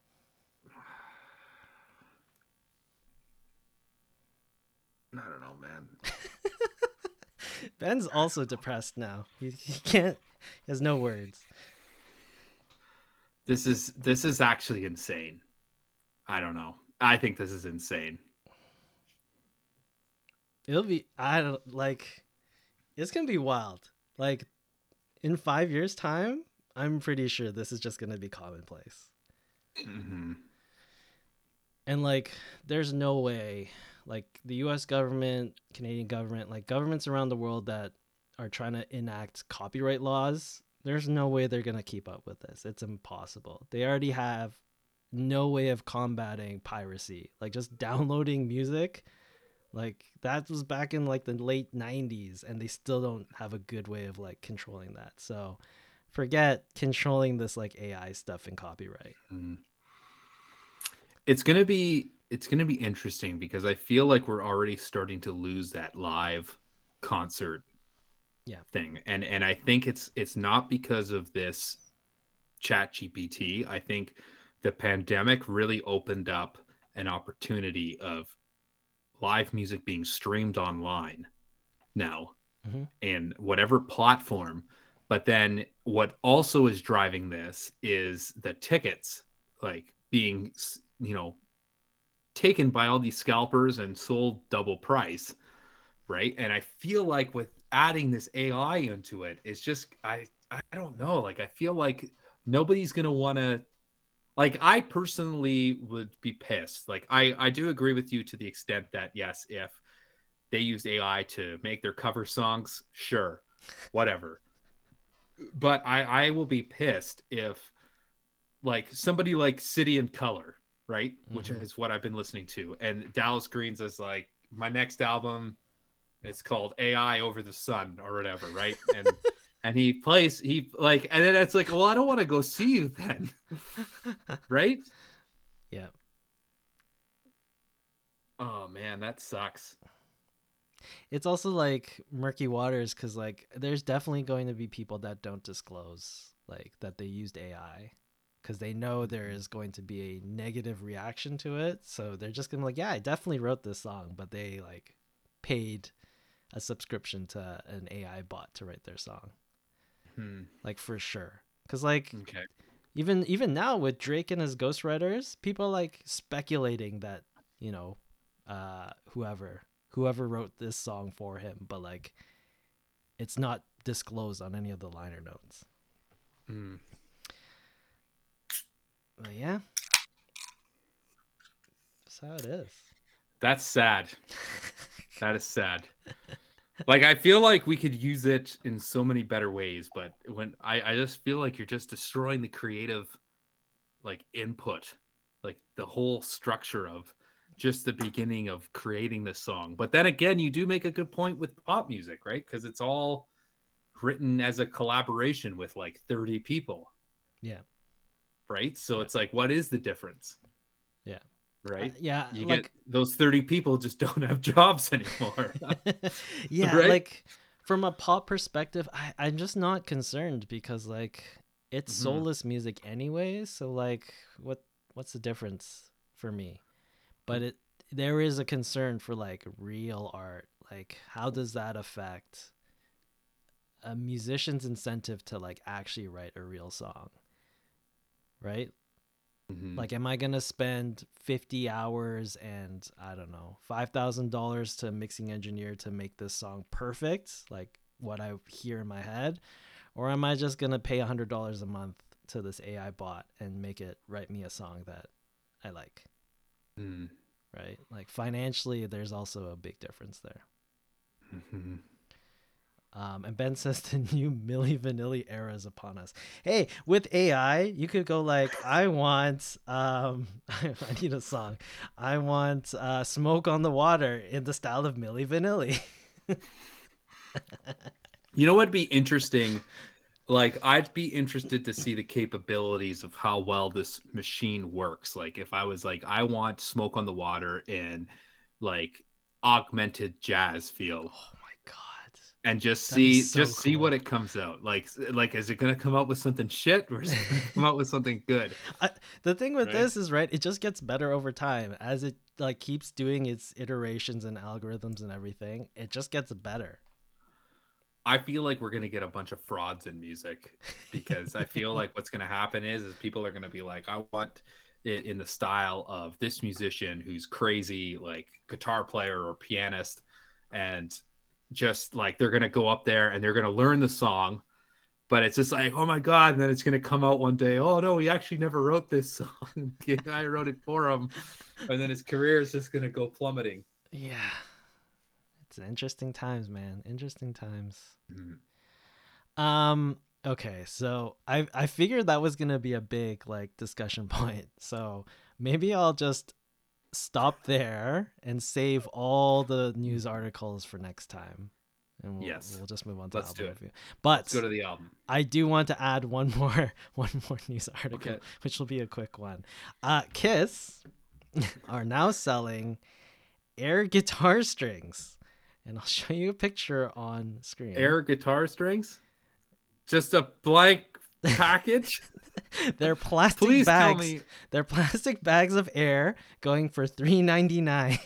I don't know, man. (laughs) Ben's also depressed now. He, he can't. He (laughs) has no words. This is this is actually insane. I don't know. I think this is insane. It'll be. I don't like. It's gonna be wild. Like, in five years' time, I'm pretty sure this is just gonna be commonplace. hmm And like, there's no way. Like the U.S. government, Canadian government, like governments around the world that are trying to enact copyright laws. There's no way they're gonna keep up with this. It's impossible. They already have no way of combating piracy. Like just (laughs) downloading music, like that was back in like the late 90s and they still don't have a good way of like controlling that. So forget controlling this like AI stuff and copyright. Mm-hmm. It's gonna be it's going to be interesting because I feel like we're already starting to lose that live concert Yeah. thing. And and I think it's it's not because of this chat GPT. I think the pandemic really opened up an opportunity of live music being streamed online now Mhm. in whatever platform. But then what also is driving this is the tickets like being you know taken by all these scalpers and sold double price right and i feel like with adding this ai into it it's just i i don't know like i feel like nobody's gonna want to like i personally would be pissed like i i do agree with you to the extent that yes if they used ai to make their cover songs sure whatever but i i will be pissed if like somebody like city and colour right which Mhm. is what i've been listening to and dallas greens is like my next album it's called ai over the sun or whatever right and (laughs) and he plays he like and then it's like well i don't want to go see you then (laughs) right Yeah. oh man that sucks It's also like murky waters because like there's definitely going to be people that don't disclose like that they used AI because they know there Mm-hmm. going to be a negative reaction to it. So they're just gonna be like, yeah, I definitely wrote this song, but they like paid a subscription to an AI bot to write their song, hmm. like for sure. Because like okay even even now with Drake and his ghostwriters, people like speculating that you know, uh, whoever whoever wrote this song for him, but like, it's not disclosed on any of the liner notes. Hmm. But yeah, that's how it is. that's sad (laughs) that is sad like i feel like we could use it in so many better ways but when i i just feel like you're just destroying the creative like input like the whole structure of just the beginning of creating this song. But then again you do make a good point with pop music right? Because it's all written as a collaboration with like 30 people. Yeah. right? So it's like what is the difference? Yeah. Right Uh, yeah, you like get those 30 people just (laughs) don't have jobs anymore (laughs) (laughs) yeah, Right? like from a pop perspective, I, I'm just not concerned because like it's Mhm. soulless music anyways. So like, what what's the difference for me? But it there is a concern for like real art. Like, how does that affect a musician's incentive to like actually write a real song? Right? Mhm. Like, am I gonna spend fifty hours and I don't know five thousand dollars to mixing engineer to make this song perfect, like what I hear in my head, or am I just gonna pay hundred dollars a month to this AI bot and make it write me a song that I like? Mm. Right? Like financially, there's also a big difference there. Mhm. Um, and Ben (laughs) says the new Milli Vanilli era is upon us. Hey, with AI, you could go like, I want, um, (laughs) I need a song. I want uh, "Smoke on the Water" in the style of Milli Vanilli. (laughs) You know what'd be interesting? Like, I'd be interested to see the capabilities of how well this machine works. Like, if I was like, I want smoke on the water in like augmented jazz feel, Oh! And just That'd see so just see what it comes out. Like, like is it gonna come out with something shit or is it gonna come out with something good? (laughs) The thing with Right. this is right; it just gets better over time as it like keeps doing its iterations and algorithms and everything. It just gets better. I feel like we're gonna get a bunch of frauds in music because I feel like what's gonna happen is is people are gonna be like, I want it in the style of this musician who's crazy, like guitar player or pianist, and just like they're gonna go up there and they're gonna learn the song, but it's just like, oh my god, and then it's gonna come out one day, oh no, he actually never wrote this song. (laughs) The guy wrote it for him, and then his career is just gonna go plummeting. Yeah, it's interesting times, man. Interesting times. Mhm. Um. Okay, so I I figured that was gonna be a big like discussion (laughs) point. So maybe I'll just stop there and save all the news articles for next time. And we'll, Yes. we'll just move on to Let's album review. But Let's go to the album. I do want to add one more (laughs) one more news article, Okay. (laughs) which will be a quick one. Uh, Kiss (laughs) are now selling air guitar strings. And I'll show you a picture on screen. Air guitar strings? Just a blank package? (laughs) They're plastic Please tell bags. me. They're plastic bags of air going for three ninety nine.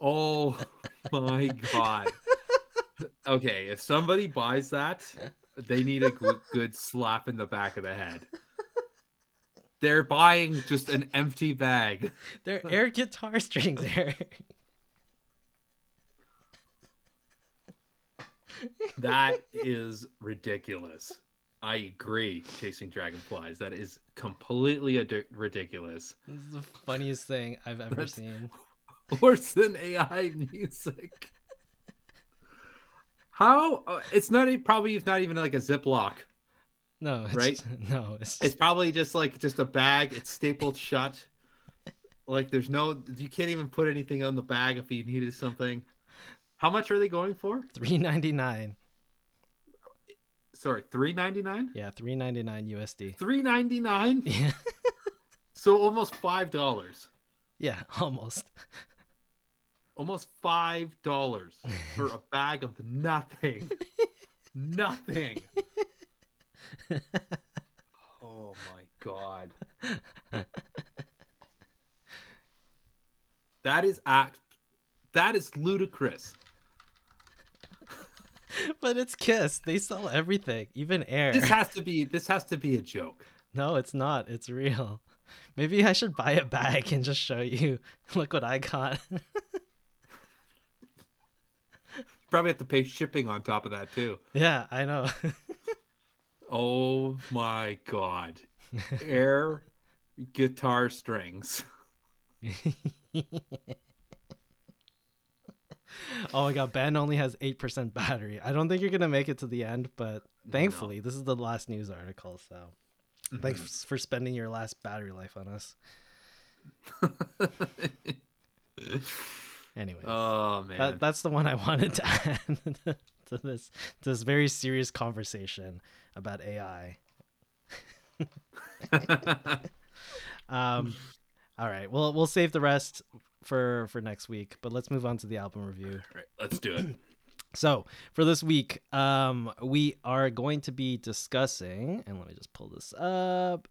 Oh my god. Okay, if somebody buys that, they need a good, good slap in the back of the head. They're buying just an empty bag. They're air guitar strings, Eric. That is ridiculous. I agree, chasing dragonflies. That is completely adi- ridiculous. This is the funniest thing I've ever That's- seen. (laughs) Worse than AI music. How? uh, It's not e- probably it's not even like a Ziploc. No, it's, Right? (laughs) No, it's, It's probably just like just a bag. It's stapled shut. Like there's no, you can't even put anything on the bag if you needed something. How much are they going for? three ninety nine. Sorry, three ninety nine. Yeah, three ninety nine USD. Three ninety nine. (laughs) Yeah, So almost five dollars. yeah, (laughs) almost. Almost five dollars (laughs) for a bag of nothing. nothing. Oh my god. That is act. That is ludicrous. (laughs) but it's Kiss. They sell everything, even air. This has to be. This has to be a joke. No, it's not. It's real. (laughs) Maybe I should buy a bag and just show you. (laughs) Look what I got. Probably have to pay shipping on top of that too. yeah, I know. Oh my god. Air guitar strings. (laughs) oh my god, Ben only has 8% battery. I don't think you're going to make it to the end, but thankfully, this is the last news article, so Mm-hmm. thanks for spending your last battery life on us. (laughs) Anyway, oh man. that, that's the one I wanted to (laughs) add to this to this very serious conversation about AI. Um, all right, well, we'll save the rest for for next week, but let's move on to the album review. right, let's do it. (clears throat) So for this week, um, we are going to be discussing, and let me just pull this up.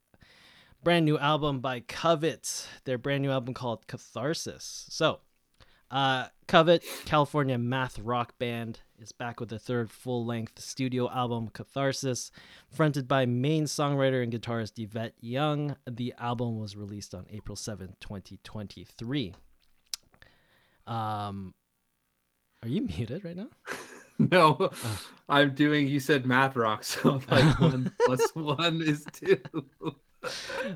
Brand new album by Covet. Their brand new album called Catharsis. So, uh, Covet, California math rock band, is back with their third full length studio album, Catharsis. Fronted by main songwriter and guitarist Yvette Young, the album was released on April 7, 2023. Um, are you muted right now? (laughs) No, I'm doing. You said math rock, so like (laughs) one plus one is two.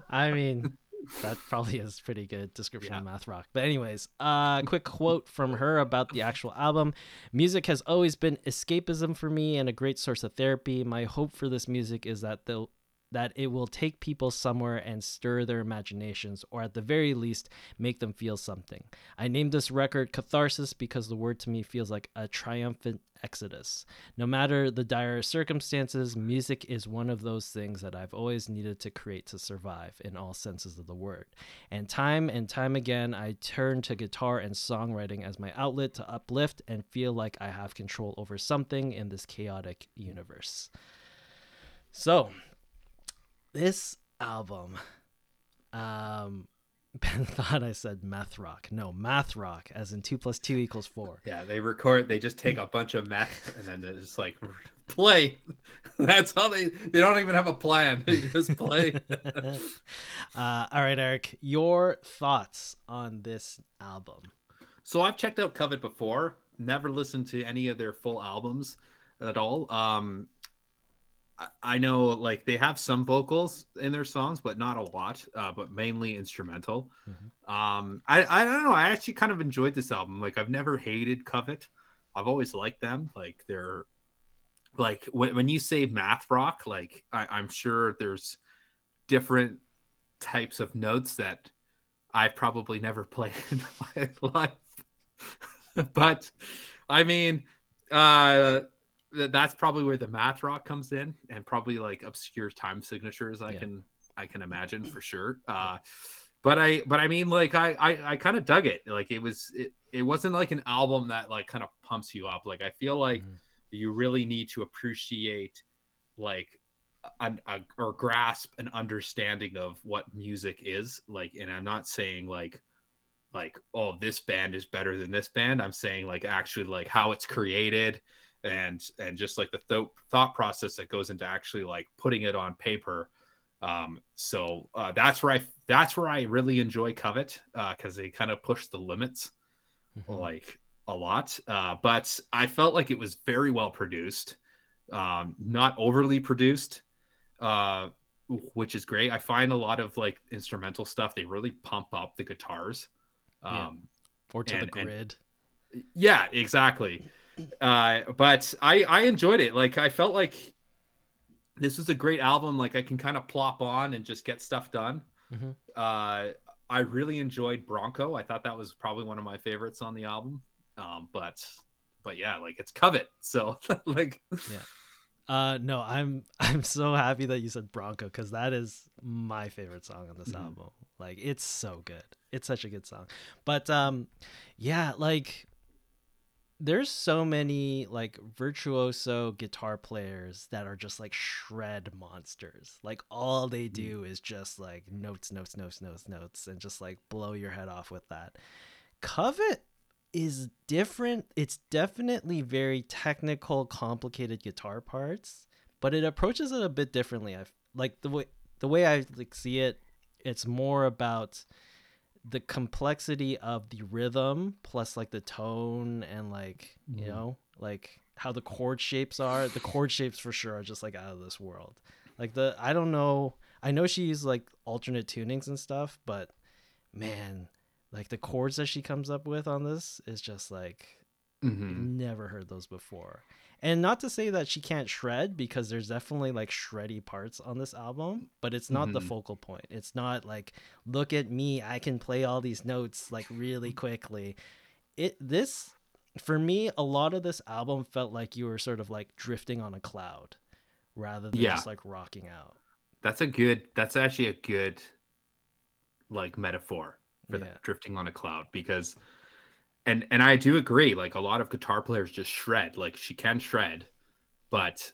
I mean, that probably is pretty good description of math rock. But anyways, uh quick quote from her about the actual album. Music has always been escapism for me and a great source of therapy. My hope for this music is that they'll that it will take people somewhere and stir their imaginations, or at the very least, make them feel something. I named this record Catharsis because the word to me feels like a triumphant exodus. No matter the dire circumstances, music is one of those things that I've always needed to create to survive in all senses of the word. And time and time again, I turn to guitar and songwriting as my outlet to uplift and feel like I have control over something in this chaotic universe. So, this album, um, (laughs) Ben thought I said math rock. No, math rock, as in two plus two equals four. (laughs) Yeah, they record. They just take a bunch of math and then they just like play. (laughs) That's how they. They don't even have a plan. They just play. uh, all right, Eric, your thoughts on this album? So I've checked out Covet before. Never listened to any of their full albums at all. Um, I- know like they have some vocals in their songs, but not a lot. Uh, but mainly instrumental. Mhm. Um, I I don't know. I actually kind of enjoyed this album. Like I've never hated Covet. I've always liked them. Like they're like when when you say math rock, like I, I'm sure there's different types of notes that I probably never (laughs) played in my life. (laughs) but I mean, uh, that's probably where the math rock comes in, and probably like obscure time signatures. I Yeah. can I can imagine for sure. Uh, but I but I mean like I I, I kind of dug it. Like it was it, it wasn't like an album that like kind of pumps you up. Like I feel like Mhm. you really need to appreciate like an, a, or grasp an understanding of what music is like and i'm not saying like like oh this band is better than this band i'm saying like actually like how it's created and and just like the th- thought process that goes into actually like putting it on paper um so uh that's where i that's where i really enjoy covet uh because they kind of push the limits Mhm. like a lot uh but i felt like it was very well produced um not overly produced uh which is great i find a lot of like instrumental stuff they really pump up the guitars Yeah. um or to and- the and- grid. yeah exactly uh but i i enjoyed it like i felt like this was a great album like i can kind of plop on and just get stuff done Mhm. uh i really enjoyed bronco i thought that was probably one of my favorites on the album um but but yeah like it's covet so (laughs) like Uh no, I'm (laughs) I'm so happy that you said Bronco because that is my favorite song on this Mhm. album. Like it's so good. It's such a good song. But um yeah, like there's so many like virtuoso guitar players that are just like shred monsters. Like all they hmm. do is just like notes, notes, notes, notes, notes, and just like blow your head off with that. Covet is different. It's definitely very technical, complicated guitar parts, but it approaches it a bit differently. I like the way the way I like see it. It's more about the complexity of the rhythm plus like the tone and like you Mhm. know like how the chord shapes are. The chord shapes for sure are just like out of this world. Like the I don't know. I know she used like alternate tunings and stuff, but man, like the chords that she comes up with on this is just like mhm. never heard those before. And not to say that she can't shred because there's definitely like shreddy parts on this album, but it's not the Mhm. focal point. It's not like look at me, I can play all these notes like really quickly. It this for me a lot of this album felt like you were sort of like drifting on a cloud rather than Yeah. just like rocking out. that's a good that's actually a good like metaphor for Yeah. that drifting on a cloud because and and i do agree like a lot of guitar players just shred like she can shred but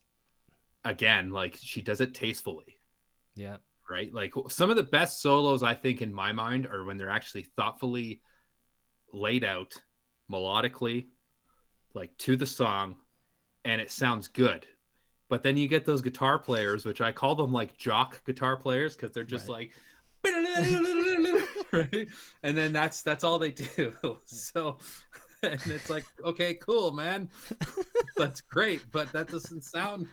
again like she does it tastefully. Yeah. right? Like some of the best solos i think in my mind are when they're actually thoughtfully laid out melodically like to the song and it sounds good. But then you get those guitar players which i call them like jock guitar players because they're just like (laughs) and then that's that's all they do (laughs) so and it's like okay cool man that's great but that doesn't sound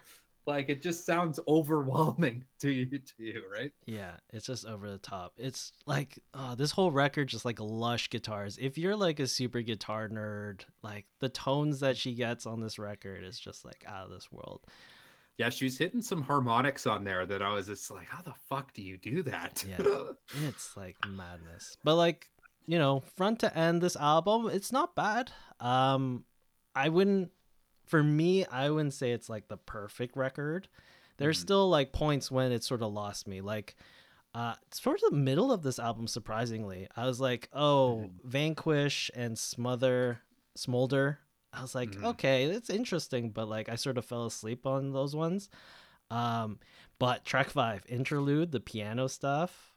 like it just sounds overwhelming (laughs) to you to you right Yeah, it's just over the top. It's like oh, this whole record just like lush guitars. If you're like a super guitar nerd, like the tones that she gets on this record is just like out of this world. Yeah she was hitting some harmonics on there that i was just like how the fuck do you do that Yeah. (laughs) It's like madness. But like, you know, front to end this album, it's not bad. Um I wouldn't for me, I wouldn't say it's like the perfect record. There's Mhm. still like points when it sort of lost me. Like uh towards the middle of this album, surprisingly, I was like, oh, Mhm. Vanquish and Smother Smolder. I was like, Mhm. okay, that's interesting, but like I sort of fell asleep on those ones. Um, but track five, interlude, the piano stuff,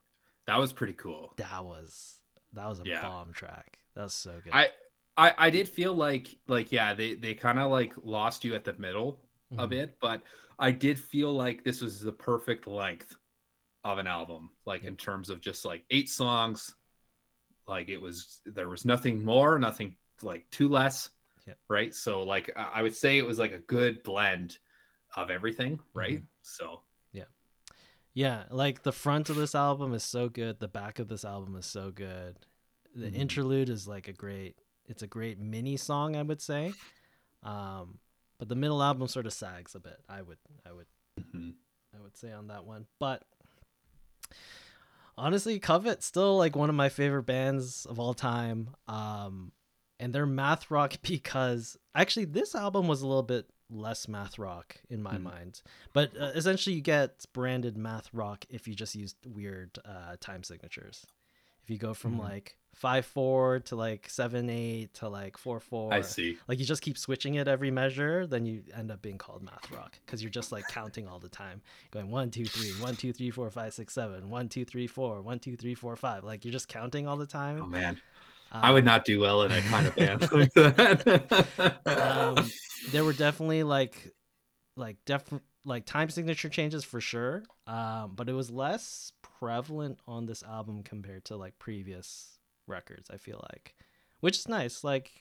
that was pretty cool that was that was a Yeah. bomb track. That was so good. I, I I did feel like like yeah they they kind of like lost you at the middle a Mhm. bit, but I did feel like this was the perfect length of an album, like in terms of just like eight songs. Like it was there was nothing more, nothing like two less. Yep. Right. So like I would say it was like a good blend of everything, right? Mm-hmm. So Yeah, Yeah. like the front of this album is so good. The back of this album is so good. The Mhm. interlude is like a great. It's a great mini song, I would say. Um, but the middle album sort of sags a bit. I would, I would, mhm. I would say on that one. But honestly, Covet still like one of my favorite bands of all time. Um, and they're math rock (laughs) because actually this album was a little bit less math rock in my Mhm. mind. But uh, essentially, you get branded math rock if you just use weird uh, time signatures. If you go from Mhm. like five four to like seven eight to like four four, I see. like you just keep switching it every measure, then you end up being called math rock because you're just like counting all the time, going one two three, one two three four five six seven, one two three four, one two three four five. Like you're just counting all the time. Oh man, I would Um, not do well in a kind of band (laughs) like that. um, (laughs) there were definitely like like def like time signature changes for sure um but it was less prevalent on this album compared to like previous records i feel like which is nice like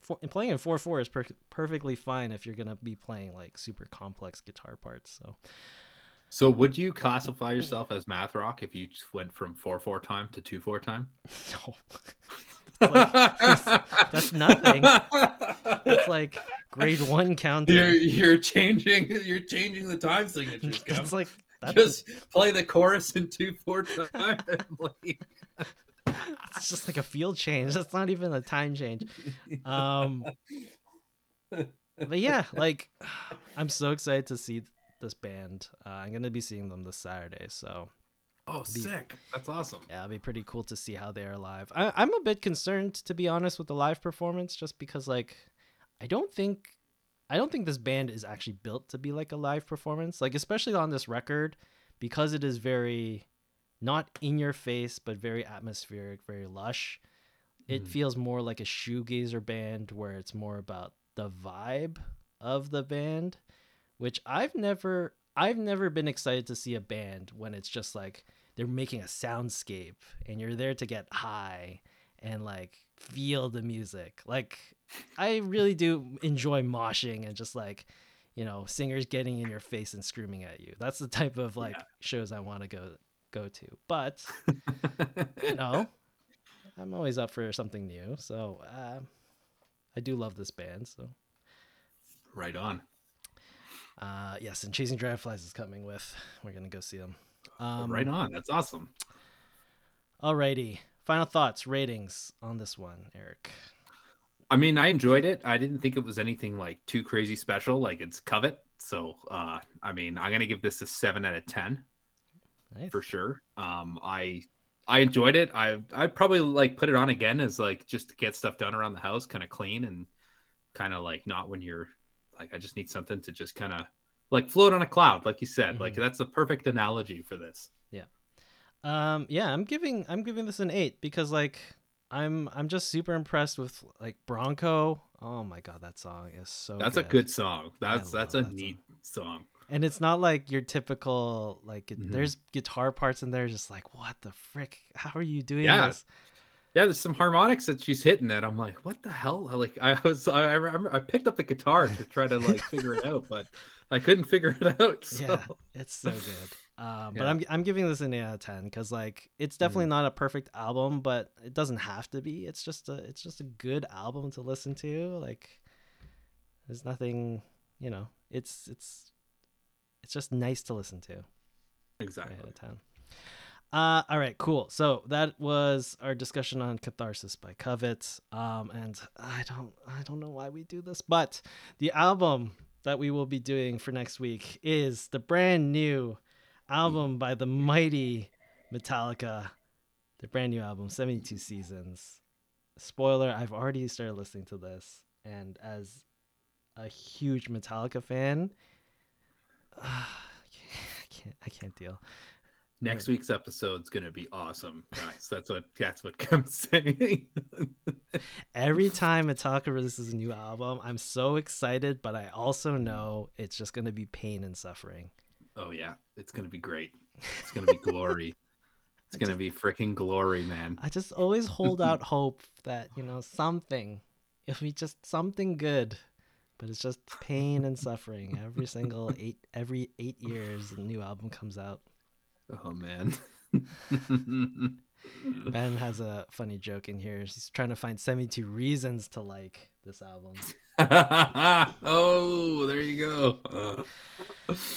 for, playing in 4-4 is per- perfectly fine if you're gonna be playing like super complex guitar parts so so, would you classify yourself as math rock if you just went from four four time to two four time? no (laughs) Like, that's nothing. it's like grade one counting You're you're changing you're changing the time signatures. Kev. that's like that's Just play the chorus in two four time. (laughs) it's just like a field change. That's not even a time change. Um, but yeah, like (sighs) I'm so excited to see this band. Uh, I'm gonna be seeing them this Saturday, so oh, be- sick! That's awesome. yeah, it'll be pretty cool to see how they are live. I, I'm a bit concerned, to be honest, with the live performance, just because like I don't think I don't think this band is actually built to be like a live performance. Like especially on this record, because it is very not in your face, but very atmospheric, very lush. It Mhm. feels more like a shoegazer band where it's more about the vibe of the band, which I've never I've never been excited to see a band when it's just like they're making a soundscape and you're there to get high and like feel the music. Like I really do enjoy moshing and just like you know singers getting in your face and screaming at you. That's the type of like Yeah. shows I want to go go to. But (laughs) you know, I'm always up for something new. So uh, I do love this band. So right on. Uh, yes, and Chasing Dragonflies is coming with. We're gonna go see them. Um, right on. That's awesome. Alrighty. Final thoughts, ratings on this one, Eric. I mean, I enjoyed it. I didn't think it was anything like too crazy special. Like it's Covet. So, uh, I mean, I'm gonna give this a seven out of ten Nice. for sure. Um, I I enjoyed it. I I'd probably like put it on again as like just to get stuff done around the house, kind of clean and kind of like not when you're like I just need something to just kind of like float on a cloud, like you said. Like Mhm. that's the perfect analogy for this. Yeah. Um, yeah, I'm giving I'm giving this an eight because like I'm I'm just super impressed with like Bronco. Oh my god, that song is so. That's a good song. That's that's a that neat song. and it's not like your typical like Mhm. there's guitar parts in there just like what the frick how are you doing Yeah. this Yeah, there's some harmonics that she's hitting that I'm like, what the hell? Like I was I, I remember I picked up the guitar to try to like figure it out, but I couldn't figure it out. So. yeah it's so good um but i'm i'm giving this an 8 out of 10 because like it's definitely not a perfect album but it doesn't have to be it's just a it's just a good album to listen to like there's nothing you know it's it's it's just nice to listen to Exactly. Eight out of 10. Uh, all right, cool. So that was our discussion on Catharsis by Covet. Um, and I don't, I don't know why we do this, but the album that we will be doing for next week is the brand new album by the mighty Metallica. The brand new album, 72 Seasons. Spoiler, I've already started listening to this, and as a huge Metallica fan, (sighs) I can't, I can't deal. Next week's episode's gonna be awesome, guys. That's what that's what Kim's (laughs) saying. Every time Metallica releases a new album, I'm so excited, but I also know it's just going to be pain and suffering. oh yeah, it's gonna be great. It's gonna be glory. (laughs) It's gonna be freaking glory, man. I just always hold out (laughs) hope that, you know, something, if we just something good, but it's just pain and suffering. Every single eight, every eight years, a new album comes out. Oh man. (laughs) Ben has a funny joke in here. He's trying to find 72 reasons to like this album. (laughs) oh, there you go. (laughs)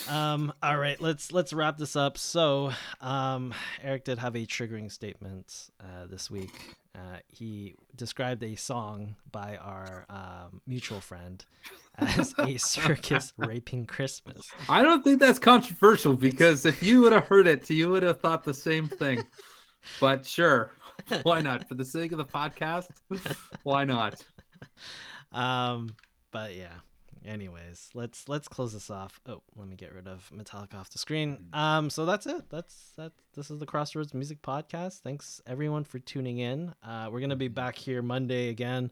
Um, all right, let's let's wrap this up. So, um, Eric did have a triggering statement uh, this week. Uh, he described a song by our um, mutual friend (laughs) as a circus raping Christmas. I don't think that's controversial because if you would have heard it, you would have thought the same thing. but sure, (laughs) why not? For the sake of the podcast, why not? (laughs) Um, but yeah. Anyways, let's let's close this off. Oh, let me get rid of Metallica off the screen. Um, so that's it. That's that. This is the Crossroads Music Podcast. Thanks everyone for tuning in. Uh, we're gonna be back here Monday again,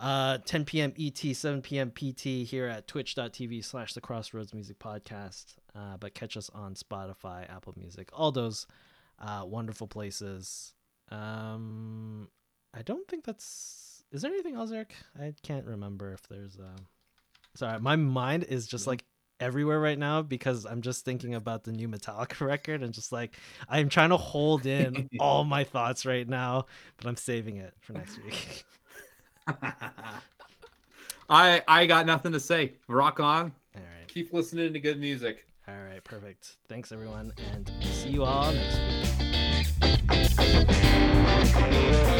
uh, 10 p.m. ET, 7 p.m. PT here at Twitch.tv slash the Crossroads Music Podcast. Uh, but catch us on Spotify, Apple Music, all those uh, wonderful places. Um, I don't think that's. Is there anything else, Eric? I can't remember if there's. Um... Sorry, my mind is just like everywhere right now because I'm just thinking about the new Metallica (laughs) record and just like I'm trying to hold in (laughs) all my thoughts right now, but I'm saving it for next week. (laughs) I I got nothing to say. Rock on. All right. Keep listening to good music. All right, perfect. Thanks everyone and see you all next week.